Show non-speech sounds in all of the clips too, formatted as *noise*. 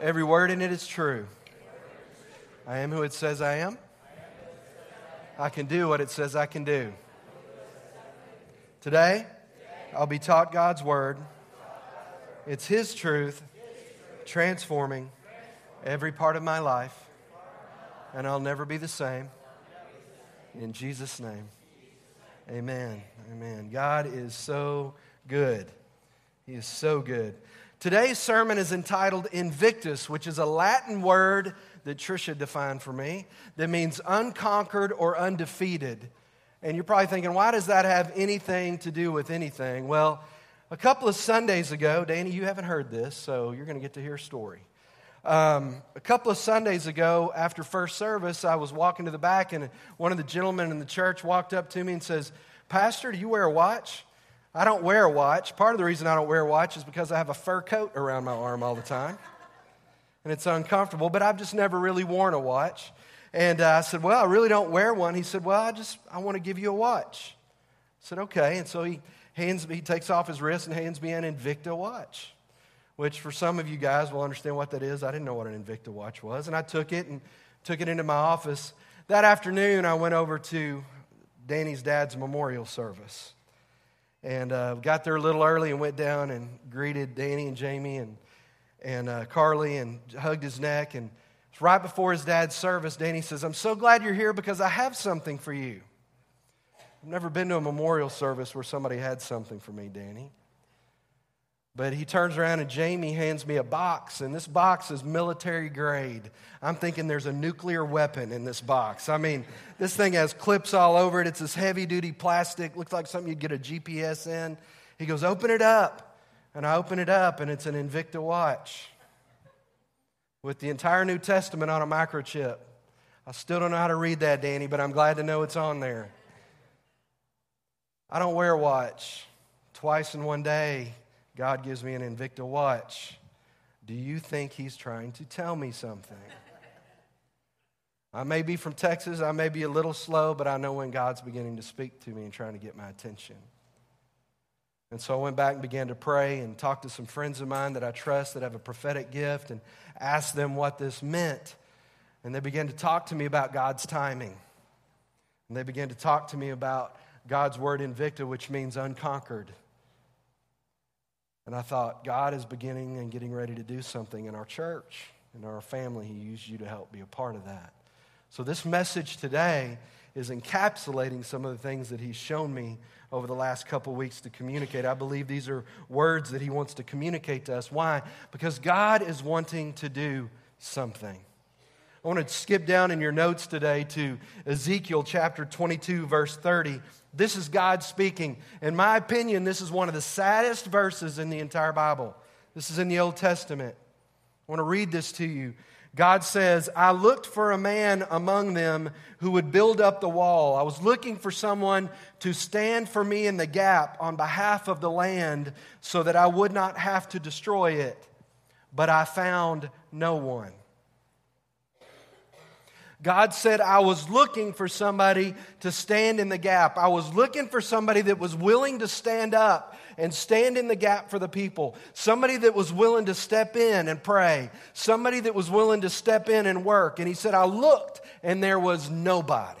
Every word in it is true. I am who it says I am. I can do what it says I can do. Today, I'll be taught God's word. It's His truth transforming every part of my life, and I'll never be the same. In Jesus' name, amen. Amen. God is so good. He is so good. Today's sermon is entitled Invictus, which is a Latin word that Tricia defined for me that means unconquered or undefeated. And you're probably thinking, why does that have anything to do with anything? Well, a couple of Sundays ago, Danny, you haven't heard this, so you're going to get to hear a story. Um, a couple of Sundays ago, after first service, I was walking to the back, and one of the gentlemen in the church walked up to me and says, Pastor, do you wear a watch? I don't wear a watch. Part of the reason I don't wear a watch is because I have a fur coat around my arm all the time. And it's uncomfortable, but I've just never really worn a watch. And uh, I said, Well, I really don't wear one. He said, Well, I just, I want to give you a watch. I said, Okay. And so he hands me, he takes off his wrist and hands me an Invicta watch, which for some of you guys will understand what that is. I didn't know what an Invicta watch was. And I took it and took it into my office. That afternoon, I went over to Danny's dad's memorial service. And uh, got there a little early and went down and greeted Danny and Jamie and, and uh, Carly and hugged his neck. And right before his dad's service, Danny says, I'm so glad you're here because I have something for you. I've never been to a memorial service where somebody had something for me, Danny. But he turns around and Jamie hands me a box, and this box is military grade. I'm thinking there's a nuclear weapon in this box. I mean, this thing has clips all over it. It's this heavy duty plastic, looks like something you'd get a GPS in. He goes, Open it up. And I open it up, and it's an Invicta watch with the entire New Testament on a microchip. I still don't know how to read that, Danny, but I'm glad to know it's on there. I don't wear a watch. Twice in one day, God gives me an Invicta watch. Do you think He's trying to tell me something? I may be from Texas, I may be a little slow, but I know when God's beginning to speak to me and trying to get my attention. And so I went back and began to pray and talk to some friends of mine that I trust that have a prophetic gift and asked them what this meant. And they began to talk to me about God's timing. And they began to talk to me about God's word invicta, which means unconquered. And I thought, God is beginning and getting ready to do something in our church, in our family. He used you to help be a part of that. So, this message today is encapsulating some of the things that He's shown me over the last couple weeks to communicate. I believe these are words that He wants to communicate to us. Why? Because God is wanting to do something. I want to skip down in your notes today to Ezekiel chapter 22, verse 30. This is God speaking. In my opinion, this is one of the saddest verses in the entire Bible. This is in the Old Testament. I want to read this to you. God says, I looked for a man among them who would build up the wall. I was looking for someone to stand for me in the gap on behalf of the land so that I would not have to destroy it. But I found no one. God said, I was looking for somebody to stand in the gap. I was looking for somebody that was willing to stand up and stand in the gap for the people. Somebody that was willing to step in and pray. Somebody that was willing to step in and work. And he said, I looked and there was nobody.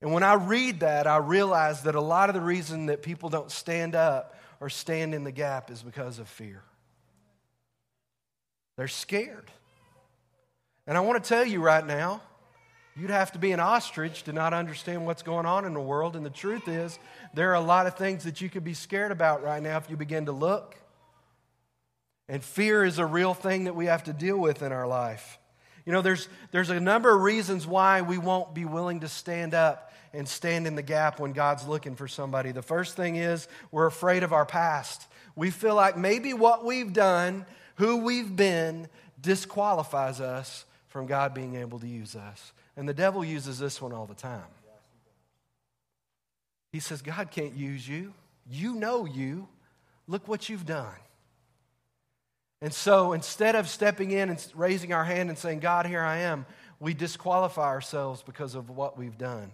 And when I read that, I realize that a lot of the reason that people don't stand up or stand in the gap is because of fear. They're scared. And I want to tell you right now, you'd have to be an ostrich to not understand what's going on in the world. And the truth is, there are a lot of things that you could be scared about right now if you begin to look. And fear is a real thing that we have to deal with in our life. You know, there's, there's a number of reasons why we won't be willing to stand up and stand in the gap when God's looking for somebody. The first thing is we're afraid of our past. We feel like maybe what we've done, who we've been, disqualifies us from God being able to use us. And the devil uses this one all the time. He says, God can't use you. You know you. Look what you've done. And so instead of stepping in and raising our hand and saying, God, here I am, we disqualify ourselves because of what we've done.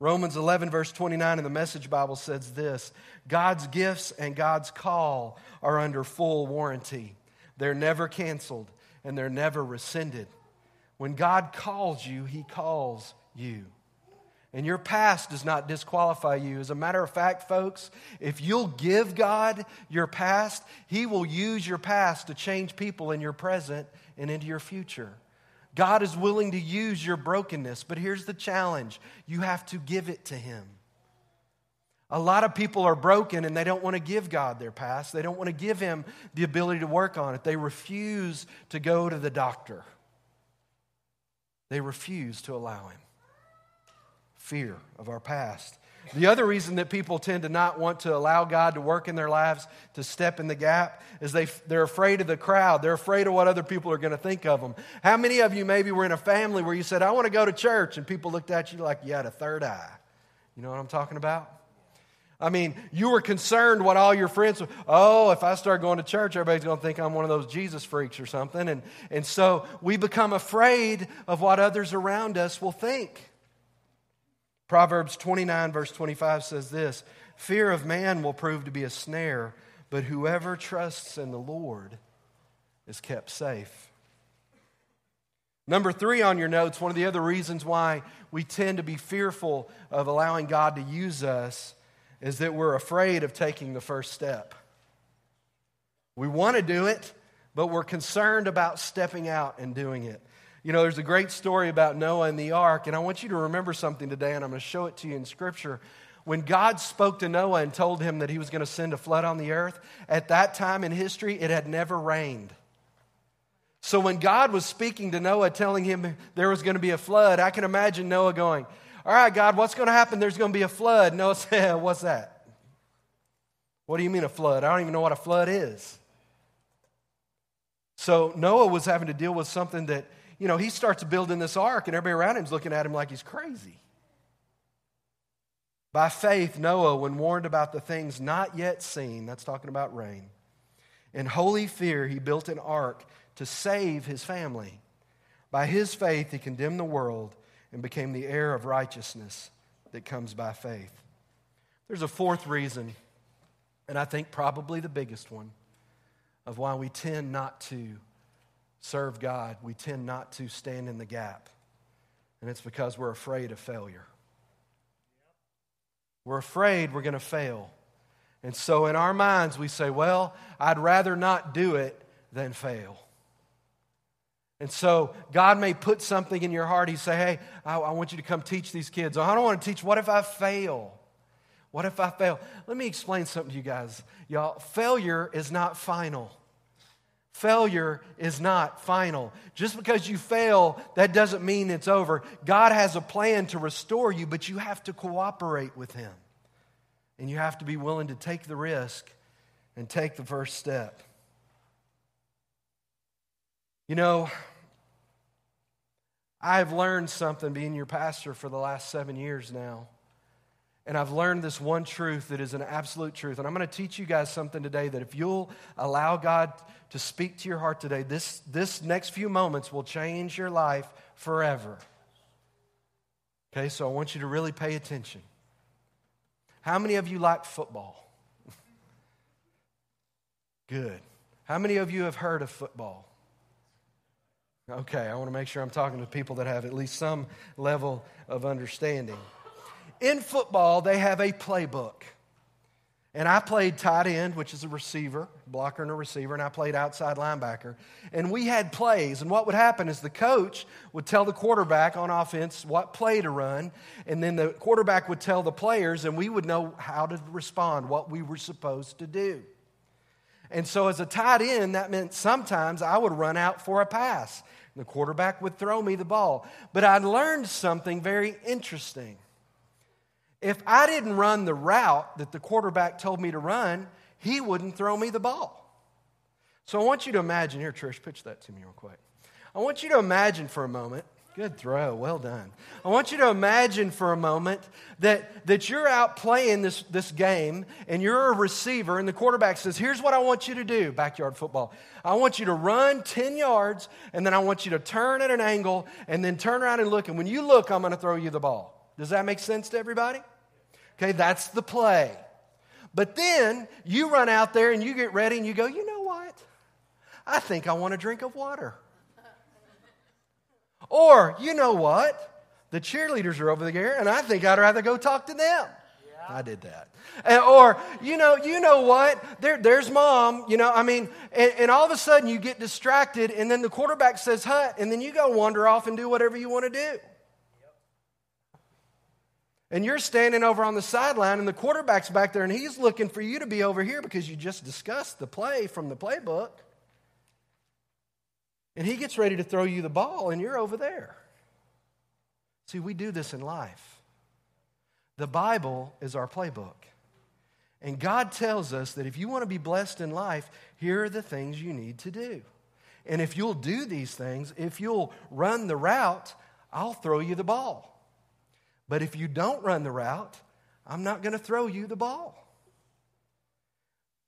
Romans 11, verse 29 in the Message Bible says this God's gifts and God's call are under full warranty. They're never canceled and they're never rescinded. When God calls you, He calls you. And your past does not disqualify you. As a matter of fact, folks, if you'll give God your past, He will use your past to change people in your present and into your future. God is willing to use your brokenness, but here's the challenge you have to give it to Him. A lot of people are broken and they don't want to give God their past. They don't want to give Him the ability to work on it. They refuse to go to the doctor, they refuse to allow Him. Fear of our past. The other reason that people tend to not want to allow God to work in their lives, to step in the gap, is they, they're afraid of the crowd. They're afraid of what other people are going to think of them. How many of you maybe were in a family where you said, I want to go to church, and people looked at you like you had a third eye? You know what I'm talking about? I mean, you were concerned what all your friends, oh, if I start going to church, everybody's going to think I'm one of those Jesus freaks or something. And, and so we become afraid of what others around us will think. Proverbs 29, verse 25 says this Fear of man will prove to be a snare, but whoever trusts in the Lord is kept safe. Number three on your notes, one of the other reasons why we tend to be fearful of allowing God to use us is that we're afraid of taking the first step. We want to do it, but we're concerned about stepping out and doing it. You know, there's a great story about Noah and the ark, and I want you to remember something today, and I'm going to show it to you in Scripture. When God spoke to Noah and told him that he was going to send a flood on the earth, at that time in history, it had never rained. So when God was speaking to Noah, telling him there was going to be a flood, I can imagine Noah going, All right, God, what's going to happen? There's going to be a flood. Said, *laughs* What's that? What do you mean a flood? I don't even know what a flood is. So Noah was having to deal with something that you know, he starts building this ark, and everybody around him's looking at him like he's crazy. By faith, Noah, when warned about the things not yet seen, that's talking about rain, in holy fear, he built an ark to save his family. By his faith, he condemned the world and became the heir of righteousness that comes by faith. There's a fourth reason, and I think probably the biggest one, of why we tend not to serve God, we tend not to stand in the gap. And it's because we're afraid of failure. We're afraid we're going to fail. And so in our minds, we say, well, I'd rather not do it than fail. And so God may put something in your heart. He say, hey, I, I want you to come teach these kids. I don't want to teach. What if I fail? What if I fail? Let me explain something to you guys. Y'all, failure is not final. Failure is not final. Just because you fail, that doesn't mean it's over. God has a plan to restore you, but you have to cooperate with Him. And you have to be willing to take the risk and take the first step. You know, I've learned something being your pastor for the last seven years now. And I've learned this one truth that is an absolute truth. And I'm going to teach you guys something today that if you'll allow God to speak to your heart today, this, this next few moments will change your life forever. Okay, so I want you to really pay attention. How many of you like football? *laughs* Good. How many of you have heard of football? Okay, I want to make sure I'm talking to people that have at least some level of understanding in football, they have a playbook. And I played tight end, which is a receiver, blocker and a receiver, and I played outside linebacker. And we had plays. And what would happen is the coach would tell the quarterback on offense what play to run, and then the quarterback would tell the players, and we would know how to respond, what we were supposed to do. And so, as a tight end, that meant sometimes I would run out for a pass. The quarterback would throw me the ball. But I learned something very interesting. If I didn't run the route that the quarterback told me to run, he wouldn't throw me the ball. So I want you to imagine here, Trish, pitch that to me real quick. I want you to imagine for a moment. Good throw, well done. I want you to imagine for a moment that, that you're out playing this, this game and you're a receiver, and the quarterback says, Here's what I want you to do, backyard football. I want you to run 10 yards, and then I want you to turn at an angle, and then turn around and look. And when you look, I'm going to throw you the ball. Does that make sense to everybody? Okay, that's the play. But then you run out there and you get ready and you go, you know what? I think I want a drink of water. Or, you know what? The cheerleaders are over there and I think I'd rather go talk to them. I did that. And, or, you know, you know what? There, there's mom, you know, I mean, and, and all of a sudden you get distracted and then the quarterback says hut and then you go wander off and do whatever you want to do. And you're standing over on the sideline, and the quarterback's back there, and he's looking for you to be over here because you just discussed the play from the playbook. And he gets ready to throw you the ball, and you're over there. See, we do this in life. The Bible is our playbook. And God tells us that if you want to be blessed in life, here are the things you need to do. And if you'll do these things, if you'll run the route, I'll throw you the ball. But if you don't run the route, I'm not going to throw you the ball.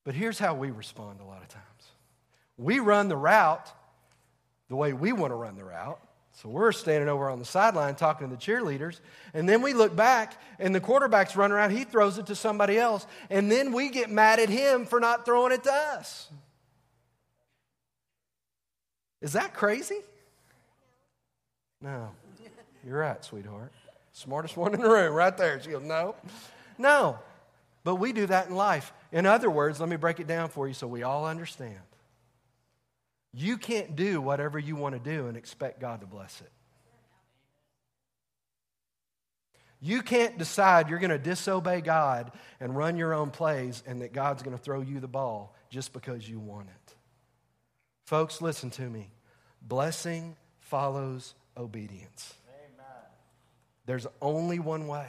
But here's how we respond a lot of times we run the route the way we want to run the route. So we're standing over on the sideline talking to the cheerleaders, and then we look back, and the quarterback's running around. He throws it to somebody else, and then we get mad at him for not throwing it to us. Is that crazy? No. You're right, sweetheart. Smartest one in the room, right there. She goes, No. No. But we do that in life. In other words, let me break it down for you so we all understand. You can't do whatever you want to do and expect God to bless it. You can't decide you're going to disobey God and run your own plays and that God's going to throw you the ball just because you want it. Folks, listen to me. Blessing follows obedience. There's only one way.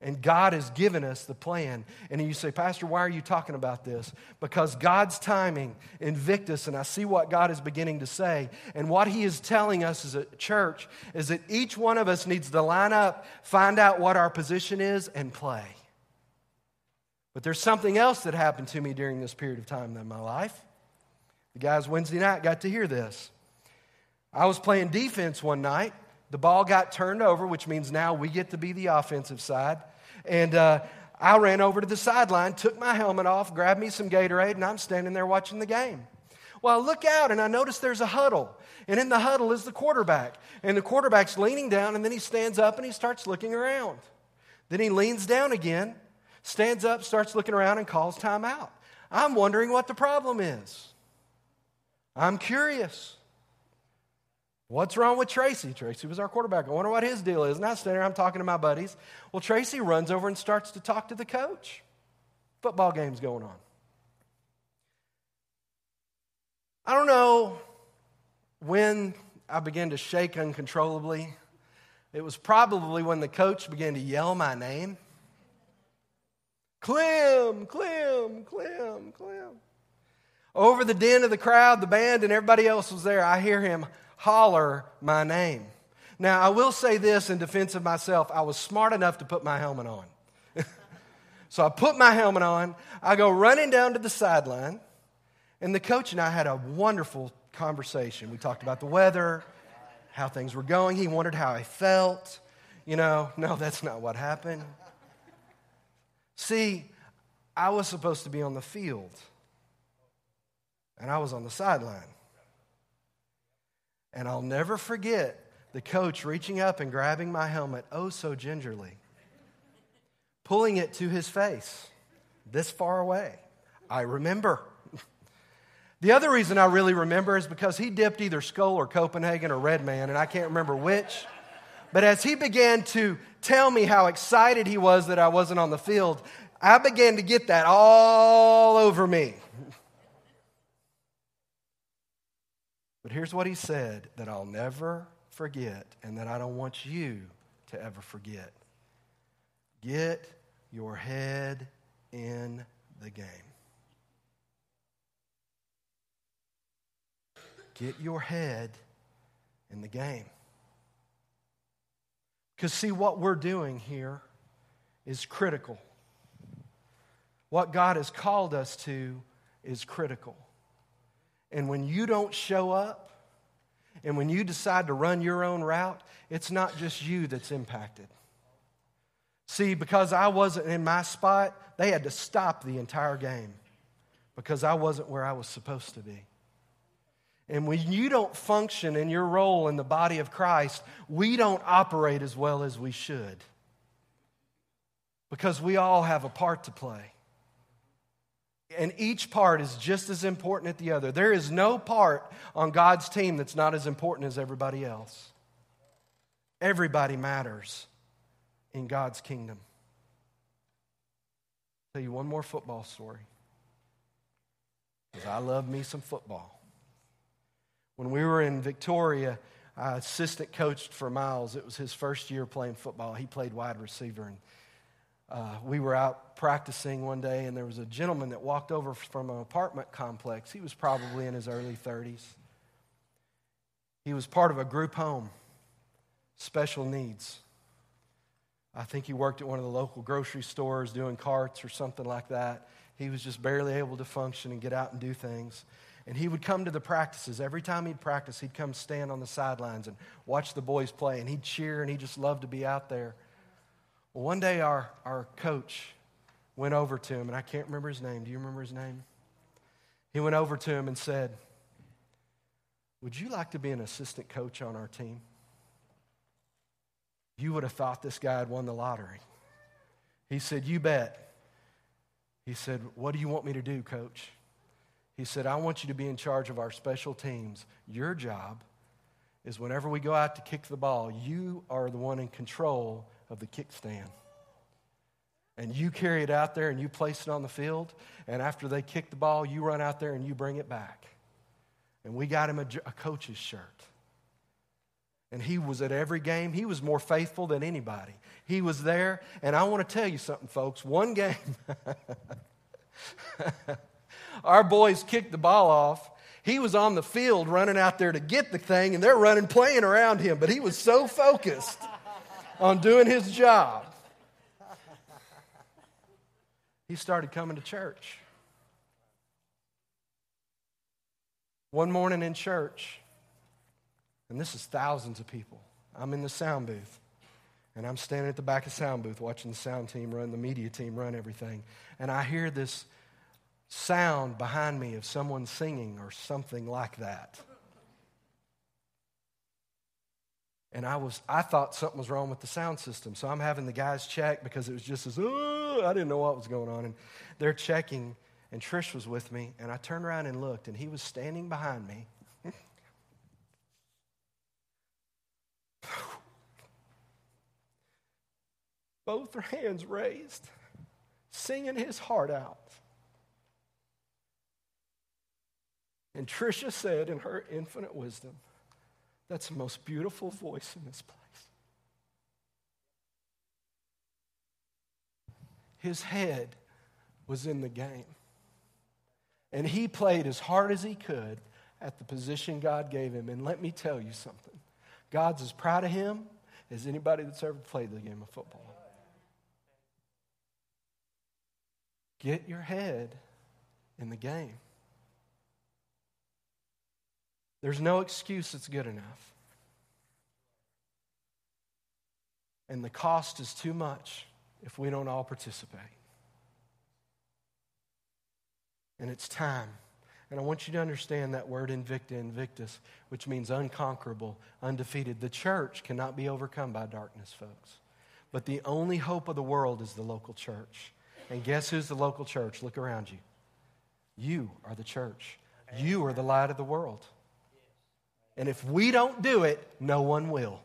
And God has given us the plan. And you say, Pastor, why are you talking about this? Because God's timing, Invictus, and I see what God is beginning to say. And what He is telling us as a church is that each one of us needs to line up, find out what our position is, and play. But there's something else that happened to me during this period of time in my life. The guys Wednesday night got to hear this. I was playing defense one night the ball got turned over, which means now we get to be the offensive side. And uh, I ran over to the sideline, took my helmet off, grabbed me some Gatorade, and I'm standing there watching the game. Well, I look out and I notice there's a huddle. And in the huddle is the quarterback. And the quarterback's leaning down, and then he stands up and he starts looking around. Then he leans down again, stands up, starts looking around, and calls timeout. I'm wondering what the problem is. I'm curious. What's wrong with Tracy? Tracy was our quarterback. I wonder what his deal is. And I stand there, I'm talking to my buddies. Well, Tracy runs over and starts to talk to the coach. Football game's going on. I don't know when I began to shake uncontrollably. It was probably when the coach began to yell my name Clem, Clem, Clem, Clem. Over the din of the crowd, the band, and everybody else was there. I hear him holler my name. Now, I will say this in defense of myself I was smart enough to put my helmet on. *laughs* so I put my helmet on, I go running down to the sideline, and the coach and I had a wonderful conversation. We talked about the weather, how things were going. He wondered how I felt. You know, *laughs* no, that's not what happened. See, I was supposed to be on the field, and I was on the sideline. And I'll never forget the coach reaching up and grabbing my helmet oh so gingerly, pulling it to his face this far away. I remember. *laughs* The other reason I really remember is because he dipped either Skoal or Copenhagen or Red Man, and I can't remember which. But as he began to tell me how excited he was that I wasn't on the field, I began to get that all over me. But here's what he said that I'll never forget and that I don't want you to ever forget get your head in the game. Get your head in the game. Because, see, what we're doing here is critical. What God has called us to is critical. And when you don't show up, And when you decide to run your own route, it's not just you that's impacted. See, because I wasn't in my spot, they had to stop the entire game because I wasn't where I was supposed to be. And when you don't function in your role in the body of Christ, we don't operate as well as we should because we all have a part to play. And each part is just as important as the other. There is no part on God's team that's not as important as everybody else. Everybody matters in God's kingdom. I'll tell you one more football story. Because I love me some football. When we were in Victoria, I assistant coached for Miles. It was his first year playing football. He played wide receiver. And uh, we were out practicing one day, and there was a gentleman that walked over from an apartment complex. He was probably in his early 30s. He was part of a group home, special needs. I think he worked at one of the local grocery stores doing carts or something like that. He was just barely able to function and get out and do things. And he would come to the practices. Every time he'd practice, he'd come stand on the sidelines and watch the boys play. And he'd cheer and he just loved to be out there. Well, one day our, our coach went over to him, and I can't remember his name. Do you remember his name? He went over to him and said, Would you like to be an assistant coach on our team? You would have thought this guy had won the lottery. He said, You bet. He said, What do you want me to do, coach? He said, I want you to be in charge of our special teams. Your job is whenever we go out to kick the ball, you are the one in control of the kickstand. And you carry it out there and you place it on the field. And after they kick the ball, you run out there and you bring it back. And we got him a, a coach's shirt. And he was at every game. He was more faithful than anybody. He was there. And I want to tell you something, folks. One game, *laughs* our boys kicked the ball off. He was on the field running out there to get the thing, and they're running, playing around him. But he was so focused on doing his job, he started coming to church. One morning in church, and this is thousands of people. I'm in the sound booth. And I'm standing at the back of sound booth watching the sound team run, the media team run everything. And I hear this sound behind me of someone singing or something like that. And I was I thought something was wrong with the sound system. So I'm having the guys check because it was just as oh, I didn't know what was going on. And they're checking, and Trish was with me, and I turned around and looked, and he was standing behind me *laughs* both hands raised, singing his heart out. And Tricia said, in her infinite wisdom, that's the most beautiful voice in this place. His head was in the game. And he played as hard as he could at the position God gave him. And let me tell you something God's as proud of him as anybody that's ever played the game of football. Get your head in the game. There's no excuse that's good enough. And the cost is too much if we don't all participate. And it's time. And I want you to understand that word invicta, invictus, which means unconquerable, undefeated. The church cannot be overcome by darkness, folks. But the only hope of the world is the local church. And guess who's the local church? Look around you. You are the church. You are the light of the world. And if we don't do it, no one will.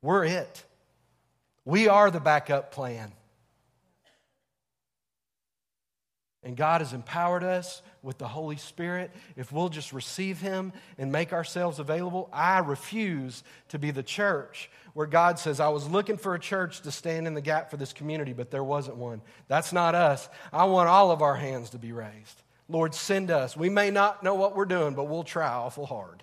We're it. We are the backup plan. And God has empowered us with the Holy Spirit. If we'll just receive Him and make ourselves available, I refuse to be the church where God says, I was looking for a church to stand in the gap for this community, but there wasn't one. That's not us. I want all of our hands to be raised. Lord, send us. We may not know what we're doing, but we'll try awful hard.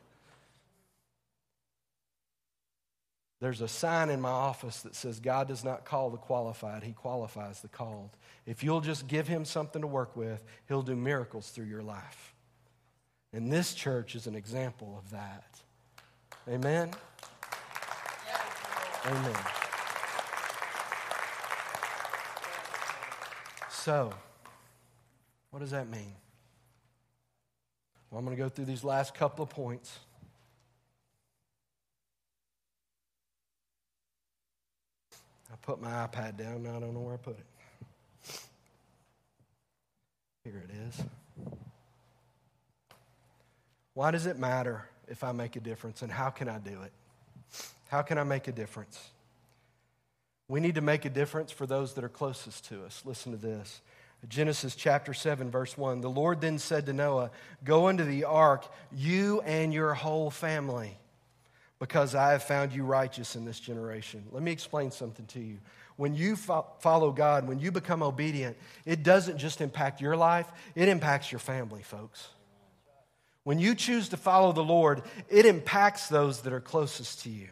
There's a sign in my office that says God does not call the qualified, He qualifies the called. If you'll just give Him something to work with, He'll do miracles through your life. And this church is an example of that. Amen. Amen. So, what does that mean? Well, I'm going to go through these last couple of points. I put my iPad down, now I don't know where I put it. Here it is. Why does it matter if I make a difference, and how can I do it? How can I make a difference? We need to make a difference for those that are closest to us. Listen to this. Genesis chapter 7, verse 1. The Lord then said to Noah, Go into the ark, you and your whole family, because I have found you righteous in this generation. Let me explain something to you. When you fo- follow God, when you become obedient, it doesn't just impact your life, it impacts your family, folks. When you choose to follow the Lord, it impacts those that are closest to you.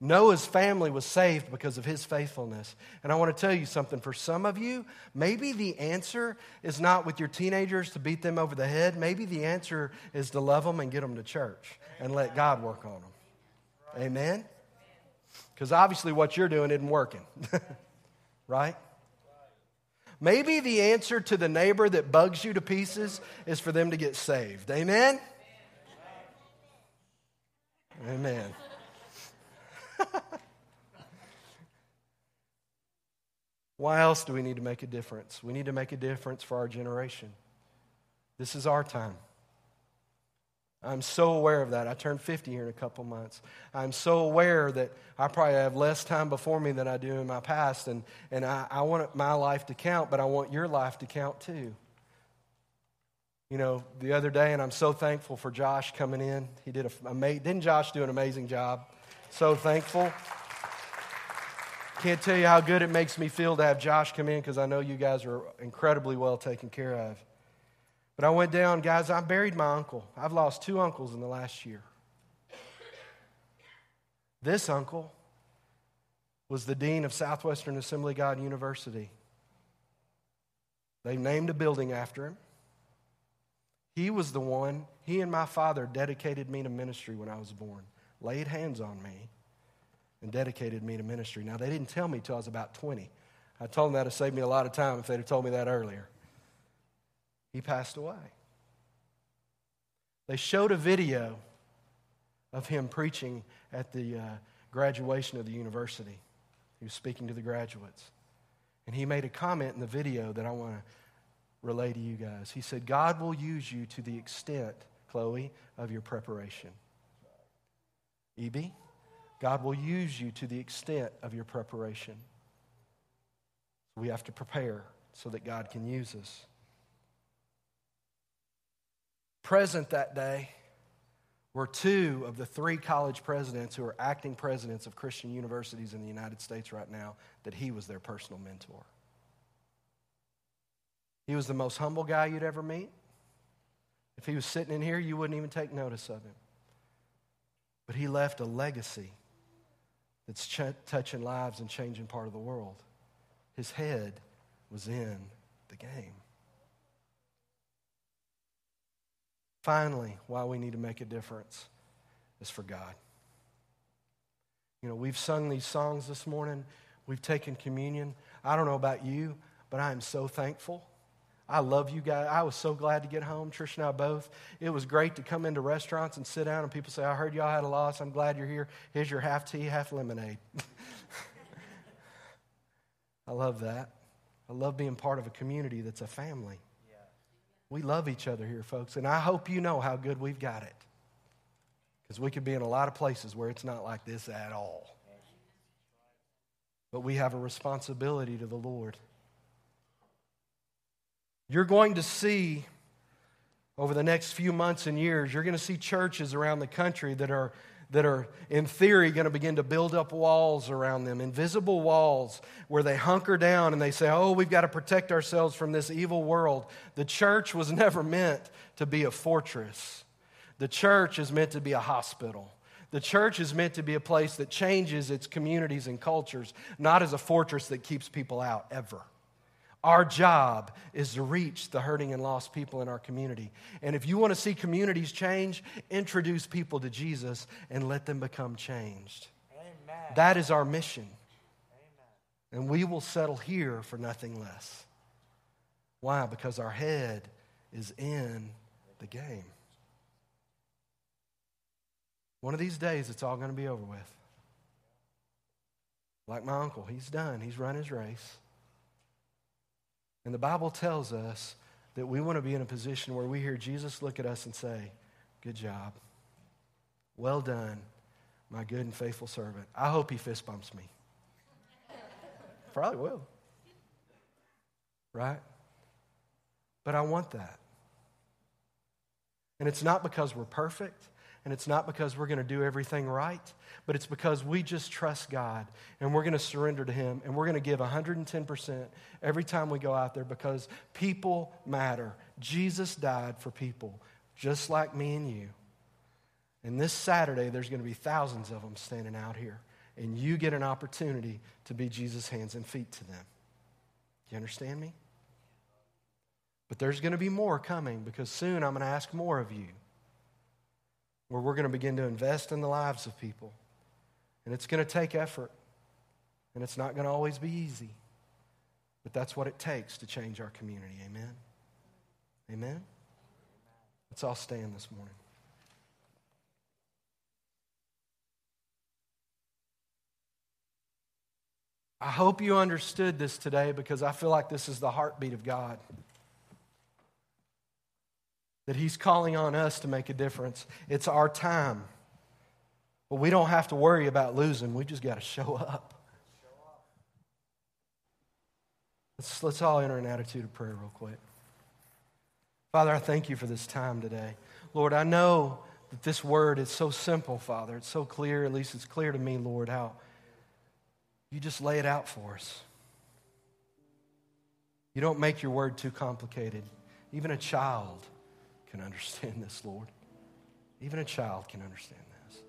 Noah's family was saved because of his faithfulness. And I want to tell you something. For some of you, maybe the answer is not with your teenagers to beat them over the head. Maybe the answer is to love them and get them to church and let God work on them. Amen? Because obviously what you're doing isn't working, *laughs* right? Maybe the answer to the neighbor that bugs you to pieces is for them to get saved. Amen? Amen. *laughs* Why else do we need to make a difference? We need to make a difference for our generation. This is our time. I'm so aware of that. I turn 50 here in a couple months. I'm so aware that I probably have less time before me than I do in my past, and, and I, I want my life to count, but I want your life to count too. You know, the other day, and I'm so thankful for Josh coming in. He did a, didn't Josh do an amazing job? So thankful. Can't tell you how good it makes me feel to have Josh come in because I know you guys are incredibly well taken care of. But I went down, guys, I buried my uncle. I've lost two uncles in the last year. This uncle was the dean of Southwestern Assembly God University. They named a building after him. He was the one, he and my father dedicated me to ministry when I was born, laid hands on me, and dedicated me to ministry. Now, they didn't tell me till I was about 20. I told them that to save me a lot of time if they'd have told me that earlier. He passed away. They showed a video of him preaching at the uh, graduation of the university. He was speaking to the graduates. And he made a comment in the video that I want to relay to you guys. He said, God will use you to the extent, Chloe, of your preparation. EB, God will use you to the extent of your preparation. We have to prepare so that God can use us present that day were two of the three college presidents who are acting presidents of Christian universities in the United States right now that he was their personal mentor. He was the most humble guy you'd ever meet. If he was sitting in here, you wouldn't even take notice of him. But he left a legacy that's ch- touching lives and changing part of the world. His head was in the game. Finally, why we need to make a difference is for God. You know, we've sung these songs this morning, we've taken communion. I don't know about you, but I am so thankful. I love you guys. I was so glad to get home, Trish and I both. It was great to come into restaurants and sit down and people say, I heard y'all had a loss. I'm glad you're here. Here's your half tea, half lemonade. *laughs* I love that. I love being part of a community that's a family. We love each other here, folks, and I hope you know how good we've got it. Because we could be in a lot of places where it's not like this at all. But we have a responsibility to the Lord. You're going to see over the next few months and years, you're going to see churches around the country that are that are, in theory, going to begin to build up walls around them, invisible walls where they hunker down and they say, Oh, we've got to protect ourselves from this evil world. The church was *laughs* never meant to be a fortress, the church is meant to be a hospital. The church is meant to be a place that changes its communities and cultures, not as a fortress that keeps people out ever. Our job is to reach the hurting and lost people in our community. And if you want to see communities change, introduce people to Jesus and let them become changed. Amen. That is our mission. Amen. And we will settle here for nothing less. Why? Because our head is in the game. One of these days, it's all going to be over with. Like my uncle, he's done, he's run his race. And the Bible tells us that we want to be in a position where we hear Jesus look at us and say, Good job. Well done, my good and faithful servant. I hope he fist bumps me. *laughs* Probably will. Right? But I want that. And it's not because we're perfect. And it's not because we're going to do everything right, but it's because we just trust God and we're going to surrender to Him and we're going to give 110% every time we go out there because people matter. Jesus died for people just like me and you. And this Saturday, there's going to be thousands of them standing out here. And you get an opportunity to be Jesus' hands and feet to them. Do you understand me? But there's going to be more coming because soon I'm going to ask more of you where we're going to begin to invest in the lives of people. And it's going to take effort, and it's not going to always be easy. But that's what it takes to change our community. Amen? Amen? Let's all stand this morning. I hope you understood this today because I feel like this is the heartbeat of God that He's calling on us to make a difference. It's our time. But we don't have to worry about losing. We just got to show up. Let's, let's all enter an attitude of prayer real quick. Father, I thank you for this time today. Lord, I know that this word is so simple, Father. It's so clear, at least it's clear to me, Lord, how you just lay it out for us. You don't make your word too complicated. Even a child can understand this, Lord. Even a child can understand this.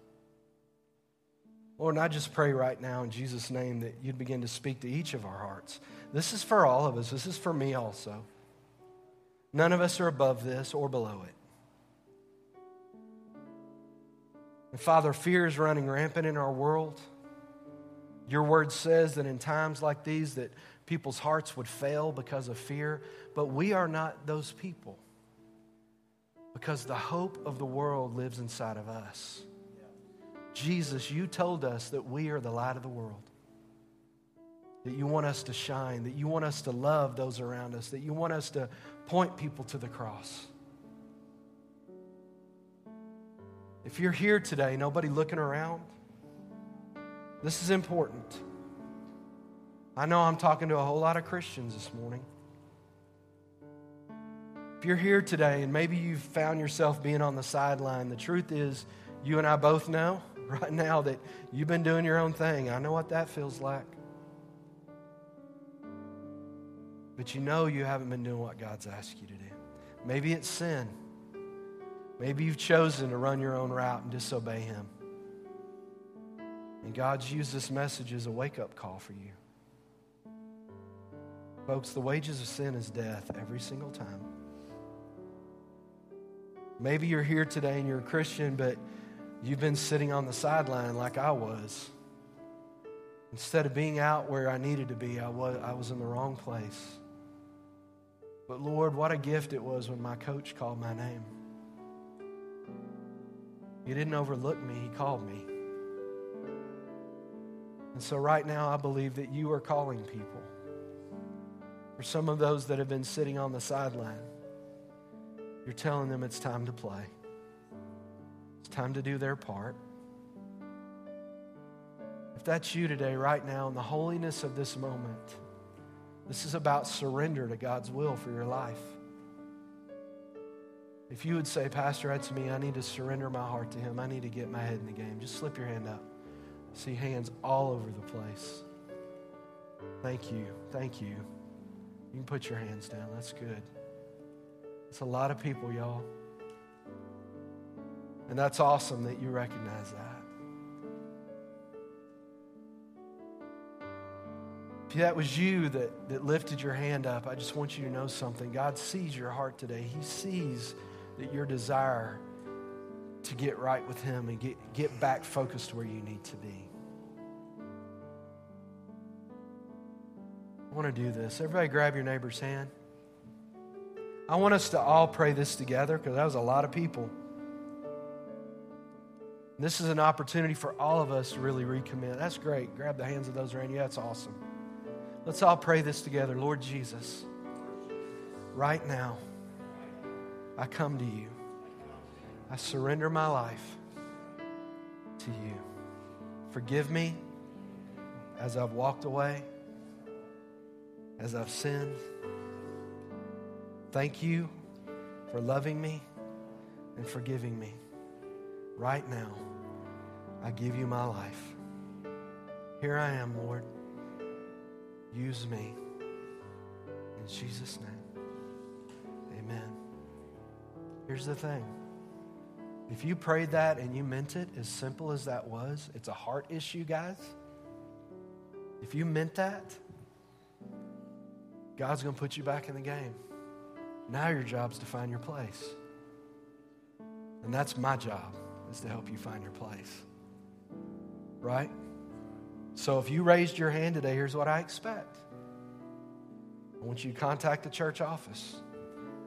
Lord, and I just pray right now in Jesus' name that you'd begin to speak to each of our hearts. This is for all of us, this is for me also. None of us are above this or below it. And Father, fear is running rampant in our world. Your word says that in times like these that people's hearts would fail because of fear, but we are not those people because the hope of the world lives inside of us. Jesus, you told us that we are the light of the world, that you want us to shine, that you want us to love those around us, that you want us to point people to the cross. If you're here today, nobody looking around, this is important. I know I'm talking to a whole lot of Christians this morning. If you're here today and maybe you've found yourself being on the sideline, the truth is, you and I both know *laughs* right now that you've been doing your own thing. I know what that feels like. But you know you haven't been doing what God's asked you to do. Maybe it's sin. Maybe you've chosen to run your own route and disobey Him. And God's used this message as a wake up call for you. Folks, the wages of sin is death every single time. Maybe you're here today and you're a Christian, but you've been sitting on the sideline like I was. Instead of being out where I needed to be, I was, I was in the wrong place. But Lord, what a gift it was when my coach called my name. He didn't overlook me, He called me. And so, right now, I believe that you are calling people. For some of those that have been sitting on the sideline, you're telling them it's time to play. It's time to do their part. If that's you today, right now, in the holiness of this moment, this is about surrender to God's will for your life. If you would say, Pastor, that's me, I need to surrender my heart to Him, I need to get my head in the game, just slip your hand up. I see hands all over the place. Thank you. Thank you. You can put your hands down. That's good. It's a lot of people, y'all. And that's awesome that you recognize that. If that was you that, that lifted your hand up, I just want you to know something. God sees your heart today. He sees that your desire to get right with Him and get, get back focused where you need to be. I want to do this. Everybody, grab your neighbor's hand. I want us to all pray this together because that was a lot of people. This is an opportunity for all of us to really recommit. That's great. Grab the hands of those around you. That's awesome. Let's all pray this together. Lord Jesus, right now, I come to you. I surrender my life to you. Forgive me as I've walked away, as I've sinned. Thank you for loving me and forgiving me. Right now, I give you my life. Here I am, Lord. Use me. In Jesus' name, amen. Here's the thing if you prayed that and you meant it, as simple as that was, it's a heart issue, guys. If you meant that, God's going to put you back in the game. Now your job's to find your place. And that's my job, is to help you find your place. Right? So if you raised your hand today, here's what I expect. I want you to contact the church office.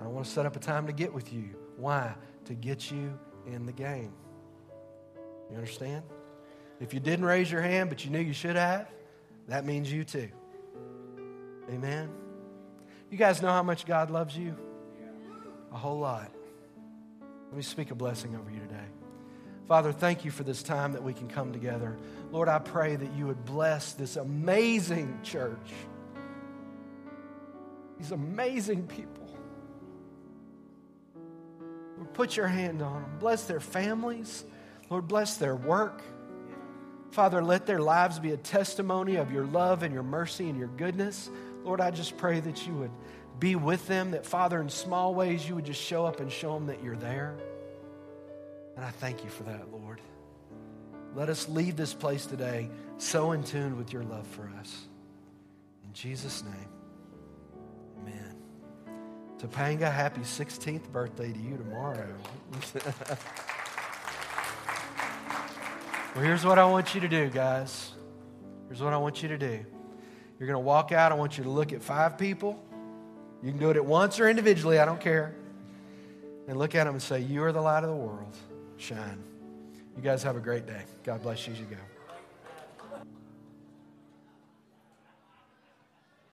I want to set up a time to get with you. Why? To get you in the game. You understand? If you didn't raise your hand, but you knew you should have, that means you too. Amen. You guys know how much God loves you? A whole lot. Let me speak a blessing over you today. Father, thank you for this time that we can come together. Lord, I pray that you would bless this amazing church, these amazing people. Lord, put your hand on them. Bless their families. Lord, bless their work. Father, let their lives be a testimony of your love and your mercy and your goodness. Lord, I just pray that you would be with them, that, Father, in small ways, you would just show up and show them that you're there. And I thank you for that, Lord. Let us leave this place today so in tune with your love for us. In Jesus' name, amen. Topanga, happy 16th birthday to you tomorrow. well, here's what I want you to do, guys. Here's what I want you to do. You're going to walk out. I want you to look at five people. You can do it at once or individually, I don't care. And look at them and say, You are the light of the world. Shine. You guys have a great day. God bless you as you go.